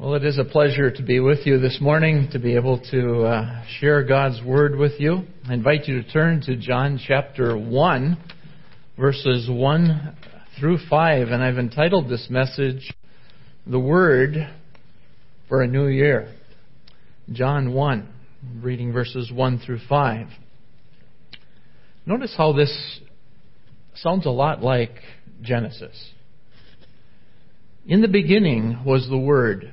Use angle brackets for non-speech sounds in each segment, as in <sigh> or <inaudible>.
Well, it is a pleasure to be with you this morning, to be able to uh, share God's Word with you. I invite you to turn to John chapter 1, verses 1 through 5, and I've entitled this message, The Word for a New Year. John 1, reading verses 1 through 5. Notice how this sounds a lot like Genesis. In the beginning was the Word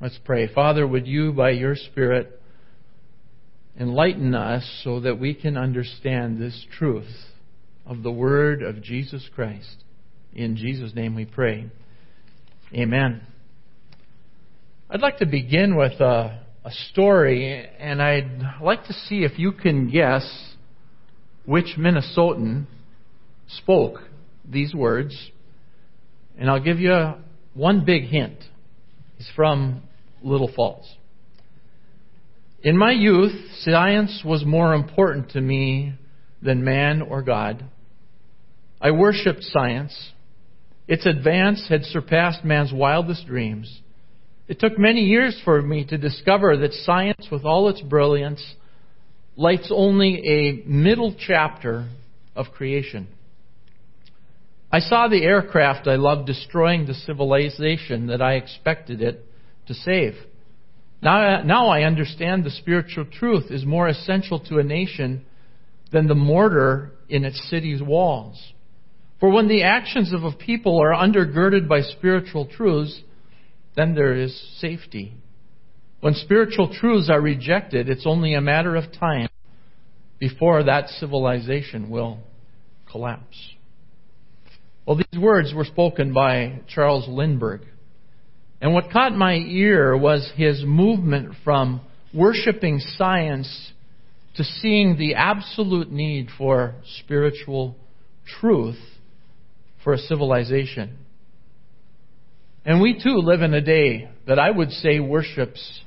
Let's pray. Father, would you, by your Spirit, enlighten us so that we can understand this truth of the Word of Jesus Christ. In Jesus' name we pray. Amen. I'd like to begin with a, a story, and I'd like to see if you can guess which Minnesotan spoke these words. And I'll give you one big hint. He's from Little Falls. In my youth, science was more important to me than man or God. I worshipped science. Its advance had surpassed man's wildest dreams. It took many years for me to discover that science, with all its brilliance, lights only a middle chapter of creation. I saw the aircraft I loved destroying the civilization that I expected it to save. Now, now I understand the spiritual truth is more essential to a nation than the mortar in its city's walls. For when the actions of a people are undergirded by spiritual truths, then there is safety. When spiritual truths are rejected, it's only a matter of time before that civilization will collapse. Well, these words were spoken by Charles Lindbergh. And what caught my ear was his movement from worshiping science to seeing the absolute need for spiritual truth for a civilization. And we too live in a day that I would say worships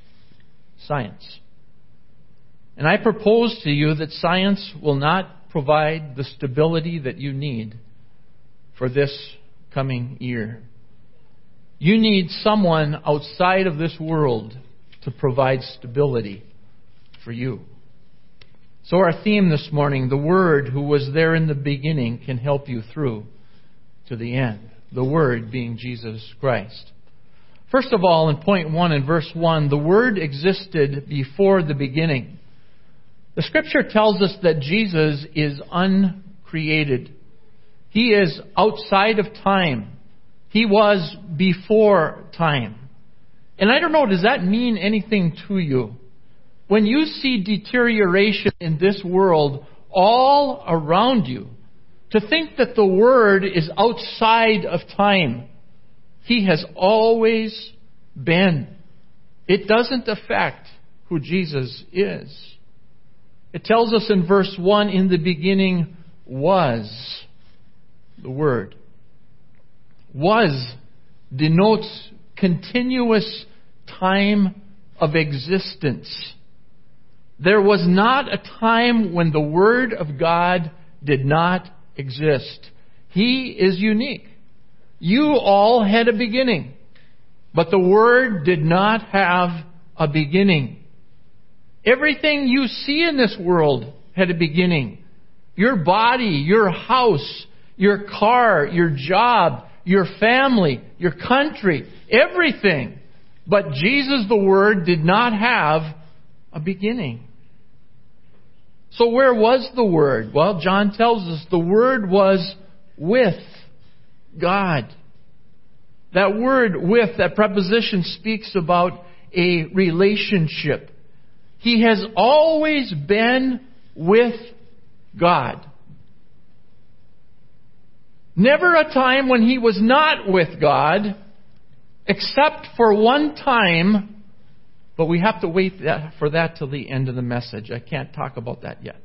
science. And I propose to you that science will not provide the stability that you need for this coming year. You need someone outside of this world to provide stability for you. So, our theme this morning, the Word who was there in the beginning, can help you through to the end. The Word being Jesus Christ. First of all, in point one in verse one, the Word existed before the beginning. The Scripture tells us that Jesus is uncreated. He is outside of time. He was before time. And I don't know, does that mean anything to you? When you see deterioration in this world all around you, to think that the Word is outside of time, He has always been. It doesn't affect who Jesus is. It tells us in verse 1 in the beginning was the Word was denotes continuous time of existence. There was not a time when the Word of God did not exist. He is unique. You all had a beginning, but the Word did not have a beginning. Everything you see in this world had a beginning. Your body, your house, your car, your job, your family, your country, everything. But Jesus, the Word, did not have a beginning. So where was the Word? Well, John tells us the Word was with God. That word with, that preposition speaks about a relationship. He has always been with God. Never a time when he was not with God, except for one time But we have to wait for that till the end of the message. I can't talk about that yet.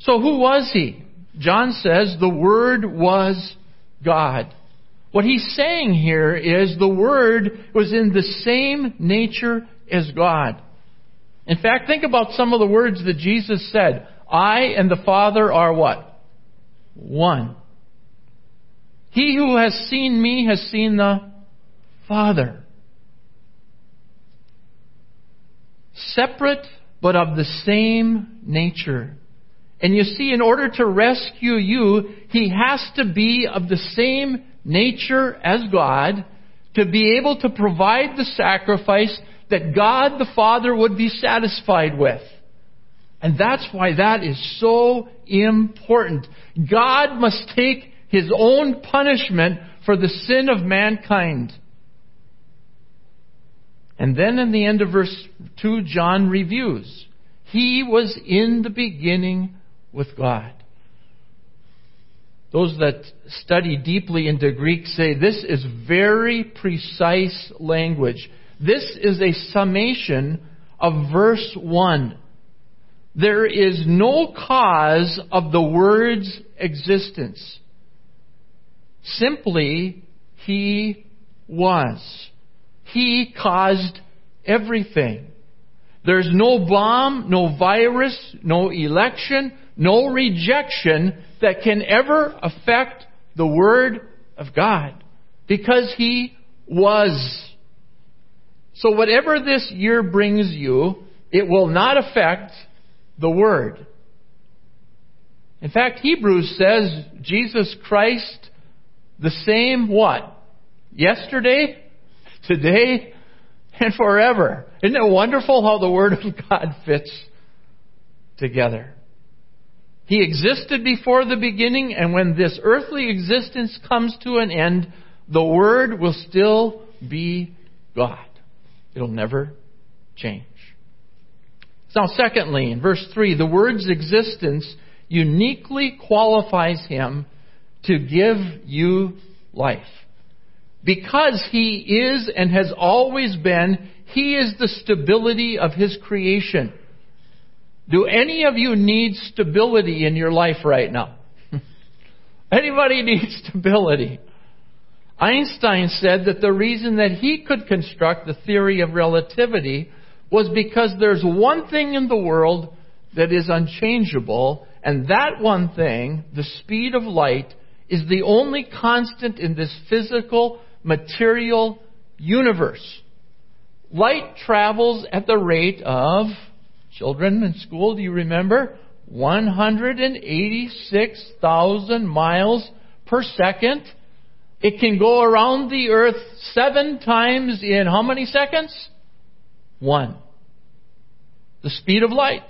So who was he? John says the Word was God. What he's saying here is the Word was in the same nature as God. In fact, think about some of the words that Jesus said. I and the Father are what? One. He who has seen me has seen the Father. Separate, but of the same nature. And you see, in order to rescue you, He has to be of the same nature as God to be able to provide the sacrifice that God the Father would be satisfied with. And that's why that is so important. God must take his own punishment for the sin of mankind. And then in the end of verse 2, John reviews. He was in the beginning with God. Those that study deeply into Greek say this is very precise language. This is a summation of verse 1. There is no cause of the word's existence. Simply, He was. He caused everything. There's no bomb, no virus, no election, no rejection that can ever affect the Word of God. Because He was. So whatever this year brings you, it will not affect the Word. In fact, Hebrews says Jesus Christ the same what? Yesterday, today, and forever. Isn't it wonderful how the Word of God fits together? He existed before the beginning, and when this earthly existence comes to an end, the Word will still be God. It'll never change. Now, secondly, in verse 3, the Word's existence uniquely qualifies Him to give you life. Because He is and has always been, He is the stability of His creation. Do any of you need stability in your life right now? <laughs> Anybody needs stability? Einstein said that the reason that he could construct the theory of relativity was because there's one thing in the world that is unchangeable, and that one thing, the speed of light, is the only constant in this physical, material universe. Light travels at the rate of, children in school, do you remember? 186,000 miles per second. It can go around the earth seven times in how many seconds? One. The speed of light.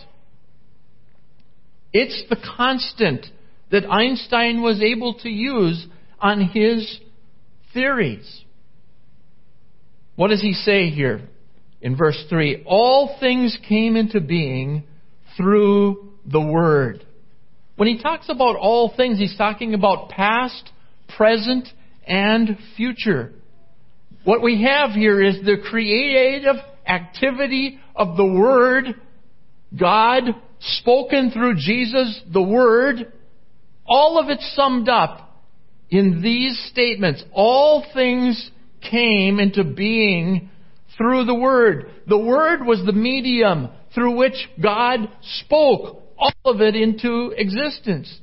It's the constant that Einstein was able to use on his theories. What does he say here in verse 3? All things came into being through the Word. When he talks about all things, he's talking about past, present, and future. What we have here is the creative activity of the Word, God spoken through Jesus, the Word, all of it summed up in these statements. All things came into being through the Word. The Word was the medium through which God spoke all of it into existence.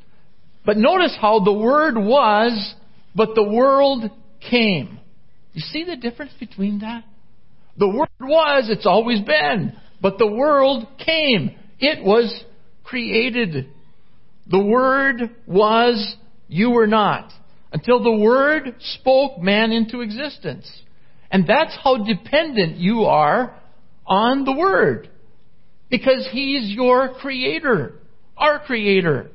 But notice how the Word was, but the world came. You see the difference between that? The Word was, it's always been, but the world came. It was created. The Word was, you were not. Until the Word spoke man into existence. And that's how dependent you are on the Word. Because He's your Creator. Our Creator.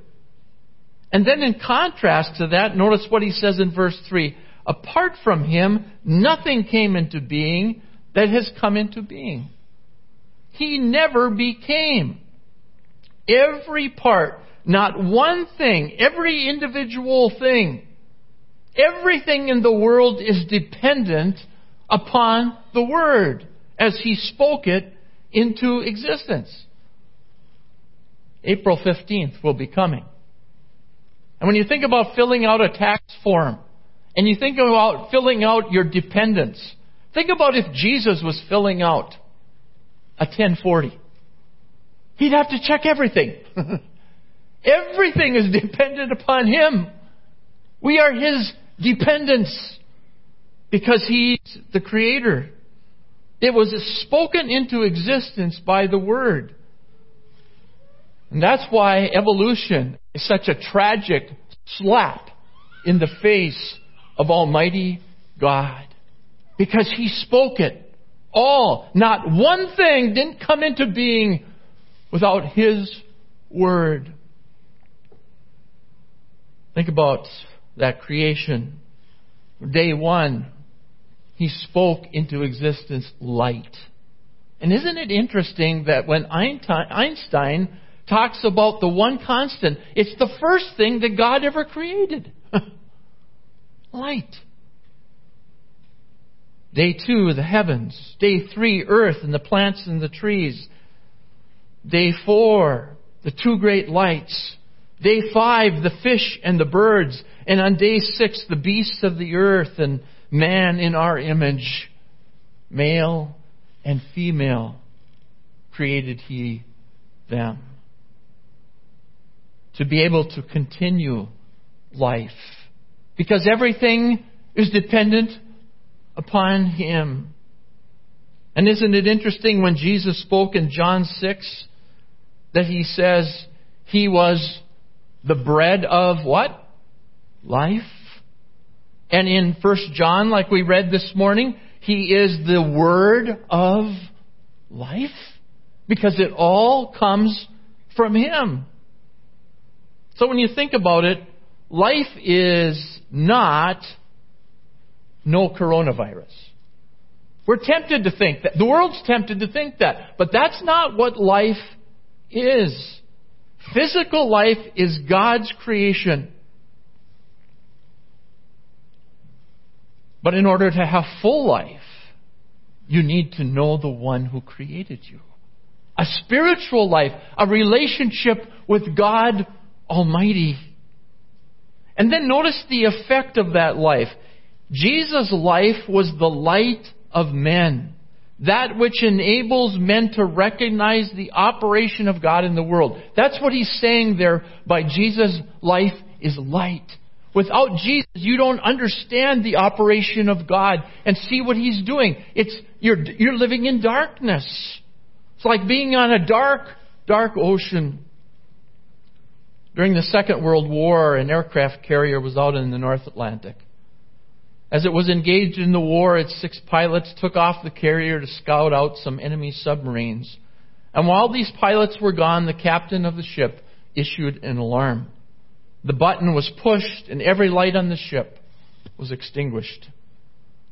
And then in contrast to that, notice what He says in verse 3. Apart from Him, nothing came into being that has come into being. He never became. Every part not one thing, every individual thing, everything in the world is dependent upon the Word. as He spoke it into existence. April 15th will be coming. And when you think about filling out a tax form, and you think about filling out your dependents, think about if Jesus was filling out a 1040. He'd have to check everything. <laughs> everything is dependent upon Him. We are His dependents because He's the Creator. It was spoken into existence by the Word. And that's why evolution is such a tragic slap in the face of Almighty God. Because He spoke it all. Not one thing didn't come into being without His Word. Think about that creation. Day one, He spoke into existence light. And isn't it interesting that when Einstein talks about the one constant, it's the first thing that God ever created <laughs> light. Day two, the heavens. Day three, earth and the plants and the trees. Day four, the two great lights. Day five, the fish and the birds. And on day six, the beasts of the earth and man in our image. Male and female created he them. To be able to continue life. Because everything is dependent upon him. And isn't it interesting when Jesus spoke in John 6 that he says he was the bread of what? Life. And in 1 John, like we read this morning, he is the word of life. Because it all comes from him. So when you think about it, life is not no coronavirus. We're tempted to think that. The world's tempted to think that. But that's not what life is. Physical life is God's creation. But in order to have full life, you need to know the one who created you. A spiritual life, a relationship with God Almighty. And then notice the effect of that life. Jesus' life was the light of men that which enables men to recognize the operation of God in the world. That's what he's saying there by Jesus' life is light. Without Jesus, you don't understand the operation of God and see what he's doing. It's, you're, you're living in darkness. It's like being on a dark, dark ocean. During the Second World War, an aircraft carrier was out in the North Atlantic. As it was engaged in the war, its six pilots took off the carrier to scout out some enemy submarines. And while these pilots were gone, the captain of the ship issued an alarm. The button was pushed, and every light on the ship was extinguished.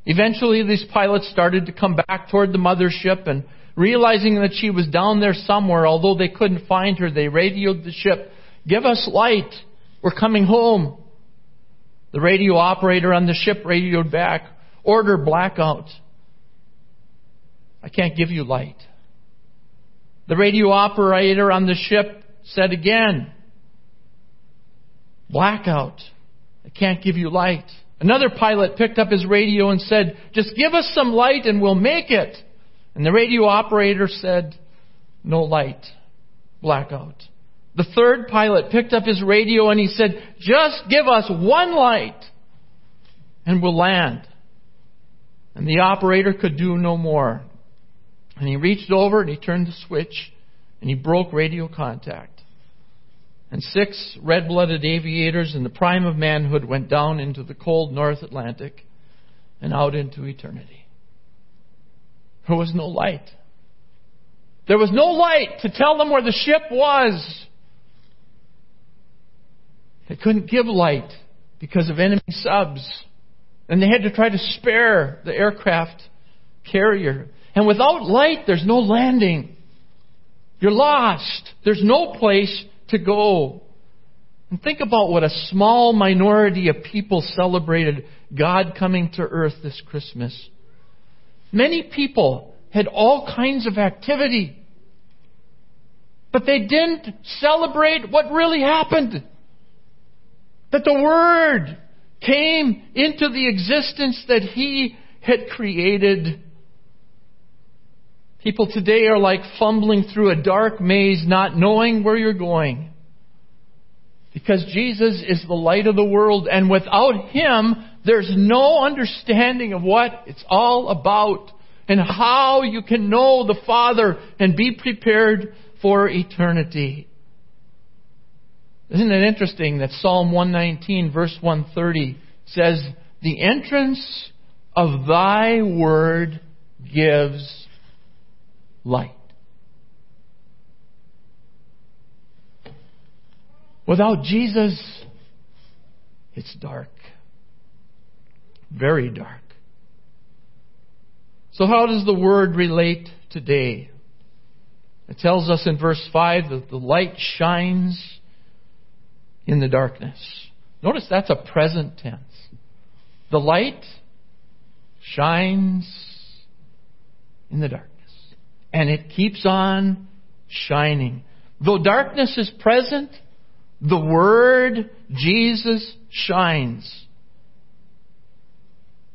Eventually, these pilots started to come back toward the mothership, and realizing that she was down there somewhere, although they couldn't find her, they radioed the ship, Give us light! We're coming home! The radio operator on the ship radioed back, order blackout. I can't give you light. The radio operator on the ship said again, blackout. I can't give you light. Another pilot picked up his radio and said, just give us some light and we'll make it. And the radio operator said, no light. Blackout. The third pilot picked up his radio and he said, just give us one light and we'll land. And the operator could do no more. And he reached over and he turned the switch and he broke radio contact. And six red blooded aviators in the prime of manhood went down into the cold North Atlantic and out into eternity. There was no light. There was no light to tell them where the ship was. They couldn't give light because of enemy subs. And they had to try to spare the aircraft carrier. And without light, there's no landing. You're lost. There's no place to go. And think about what a small minority of people celebrated God coming to earth this Christmas. Many people had all kinds of activity. But they didn't celebrate what really happened. That the Word came into the existence that He had created. People today are like fumbling through a dark maze, not knowing where you're going. Because Jesus is the light of the world, and without Him, there's no understanding of what it's all about and how you can know the Father and be prepared for eternity. Isn't it interesting that Psalm 119, verse 130 says, The entrance of thy word gives light. Without Jesus, it's dark. Very dark. So, how does the word relate today? It tells us in verse 5 that the light shines in the darkness. Notice that's a present tense. The light shines in the darkness. And it keeps on shining. Though darkness is present, the Word, Jesus, shines.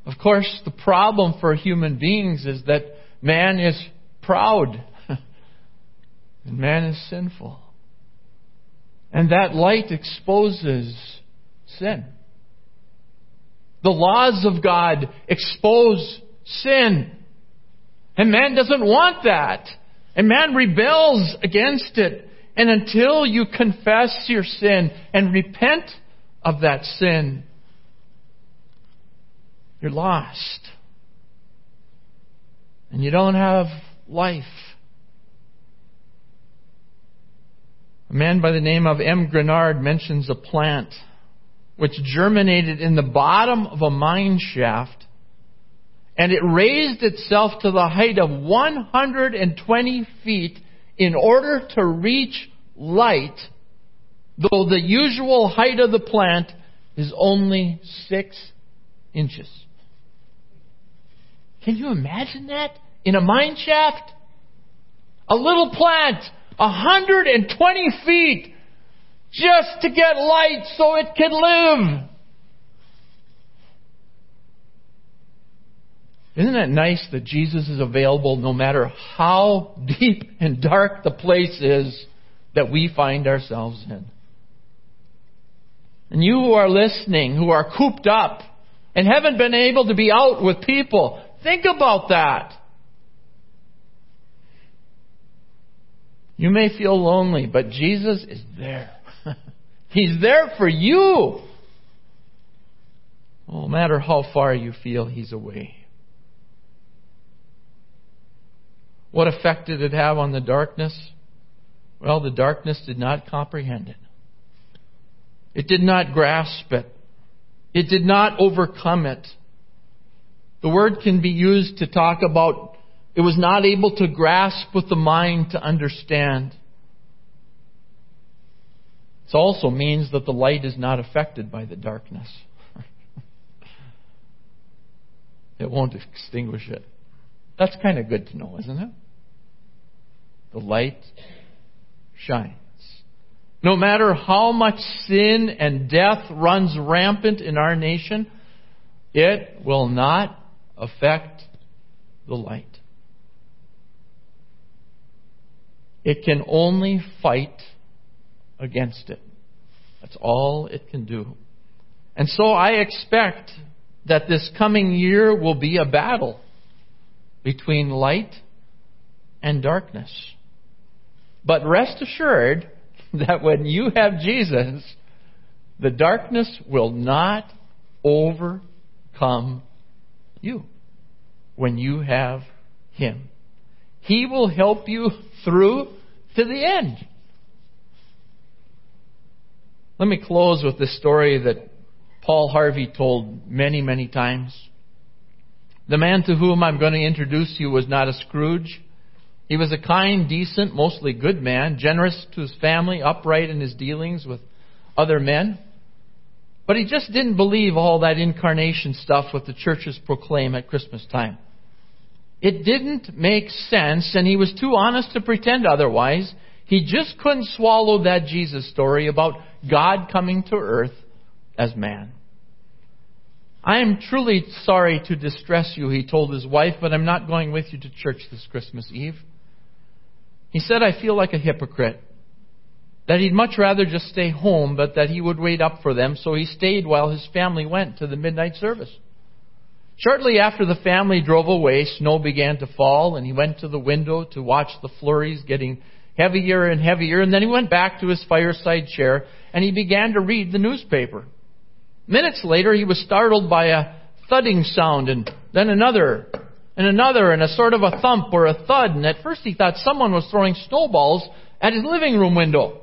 Of course, the problem for human beings is that man is proud <laughs> and man is sinful. And that light exposes sin. The laws of God expose sin. And man doesn't want that. And man rebels against it. And until you confess your sin and repent of that sin, you're lost. And you don't have life. A man by the name of M. Grenard mentions a plant which germinated in the bottom of a mine shaft and it raised itself to the height of 120 feet in order to reach light, though the usual height of the plant is only six inches. Can you imagine that? In a mine shaft? A little plant 120 feet just to get light so it could live. Isn't that nice that Jesus is available no matter how deep and dark the place is that we find ourselves in? And you who are listening, who are cooped up and haven't been able to be out with people, think about that. You may feel lonely, but Jesus is there. <laughs> He's there for you. No matter how far you feel He's away. What effect did it have on the darkness? Well, the darkness did not comprehend it. It did not grasp it. It did not overcome it. The word can be used to talk about it was not able to grasp with the mind to understand. It also means that the light is not affected by the darkness. <laughs> it won't extinguish it. That's kind of good to know, isn't it? The light shines. No matter how much sin and death runs rampant in our nation, it will not affect the light. It can only fight against it. That's all it can do. And so I expect that this coming year will be a battle between light and darkness. But rest assured <laughs> that when you have Jesus, the darkness will not overcome you when you have Him. He will help you through to the end. Let me close with this story that Paul Harvey told many, many times. The man to whom I'm going to introduce you was not a Scrooge. He was a kind, decent, mostly good man, generous to his family, upright in his dealings with other men. But he just didn't believe all that incarnation stuff what the churches proclaim at Christmas time. It didn't make sense, and he was too honest to pretend otherwise. He just couldn't swallow that Jesus story about God coming to earth as man. I am truly sorry to distress you, he told his wife, but I'm not going with you to church this Christmas Eve. He said, I feel like a hypocrite. That he'd much rather just stay home, but that he would wait up for them, so he stayed while his family went to the midnight service. Shortly after the family drove away, snow began to fall, and he went to the window to watch the flurries getting heavier and heavier, and then he went back to his fireside chair and he began to read the newspaper. Minutes later, he was startled by a thudding sound and then another and another and a sort of a thump or a thud. And at first he thought someone was throwing snowballs at his living room window.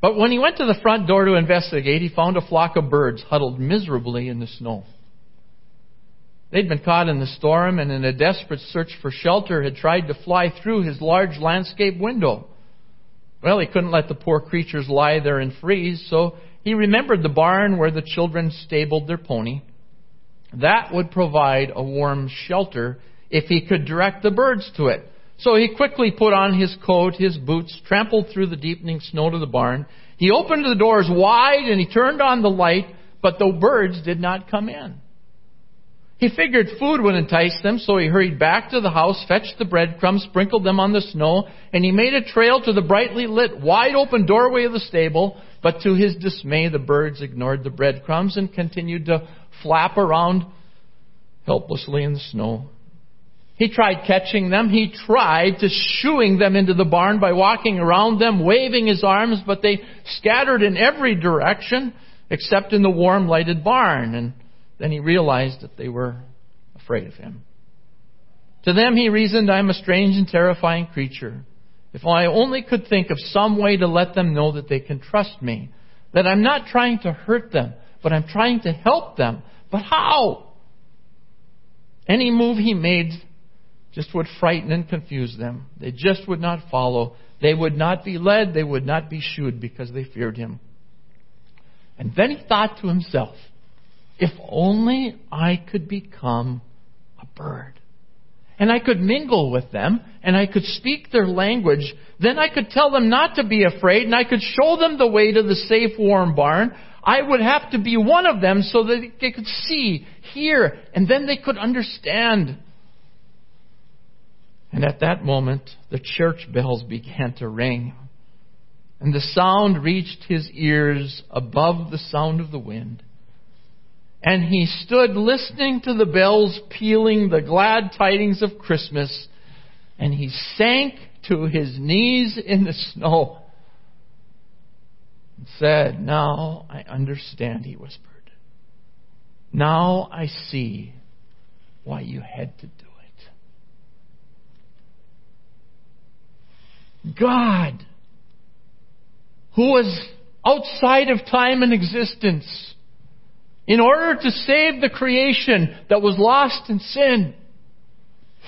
But when he went to the front door to investigate, he found a flock of birds huddled miserably in the snow. They'd been caught in the storm and in a desperate search for shelter had tried to fly through his large landscape window. Well, he couldn't let the poor creatures lie there and freeze, so he remembered the barn where the children stabled their pony. That would provide a warm shelter if he could direct the birds to it. So he quickly put on his coat, his boots, trampled through the deepening snow to the barn. He opened the doors wide and he turned on the light, but the birds did not come in. He figured food would entice them, so he hurried back to the house, fetched the breadcrumbs, sprinkled them on the snow, and he made a trail to the brightly lit, wide open doorway of the stable. But to his dismay, the birds ignored the breadcrumbs and continued to flap around helplessly in the snow. He tried catching them. He tried to shooing them into the barn by walking around them, waving his arms, but they scattered in every direction except in the warm lighted barn. And then he realized that they were afraid of him. To them he reasoned, I am a strange and terrifying creature. If I only could think of some way to let them know that they can trust me, that I'm not trying to hurt them, but I'm trying to help them. But how? Any move he made just would frighten and confuse them. They just would not follow. They would not be led. They would not be shooed because they feared him. And then he thought to himself, if only I could become a bird. And I could mingle with them, and I could speak their language, then I could tell them not to be afraid, and I could show them the way to the safe, warm barn. I would have to be one of them so that they could see, hear, and then they could understand. And at that moment, the church bells began to ring. And the sound reached his ears above the sound of the wind. And he stood listening to the bells pealing the glad tidings of Christmas. And he sank to his knees in the snow and said, Now I understand, he whispered. Now I see why you had to do it. God, who was outside of time and existence, in order to save the creation that was lost in sin,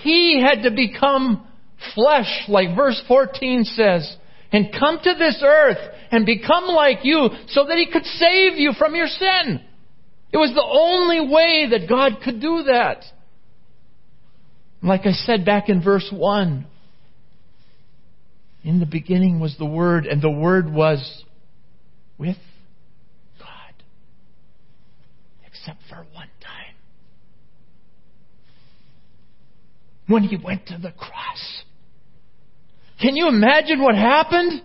he had to become flesh, like verse 14 says, and come to this earth and become like you so that he could save you from your sin. It was the only way that God could do that. Like I said back in verse 1, in the beginning was the Word, and the Word was with except for one time. When he went to the cross. Can you imagine what happened?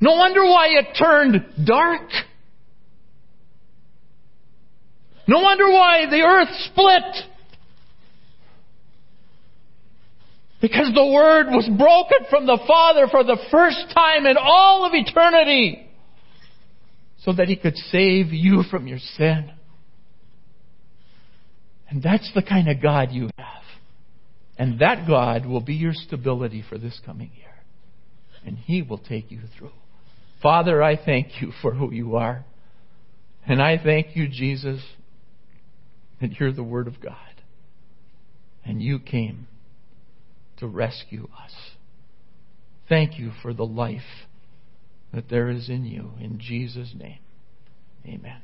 No wonder why it turned dark. No wonder why the earth split. Because the Word was broken from the Father for the first time in all of eternity so that He could save you from your sin. And that's the kind of God you have. And that God will be your stability for this coming year. And He will take you through. Father, I thank you for who you are. And I thank you, Jesus, that you're the Word of God. And you came to rescue us. Thank you for the life that there is in you. In Jesus' name, amen.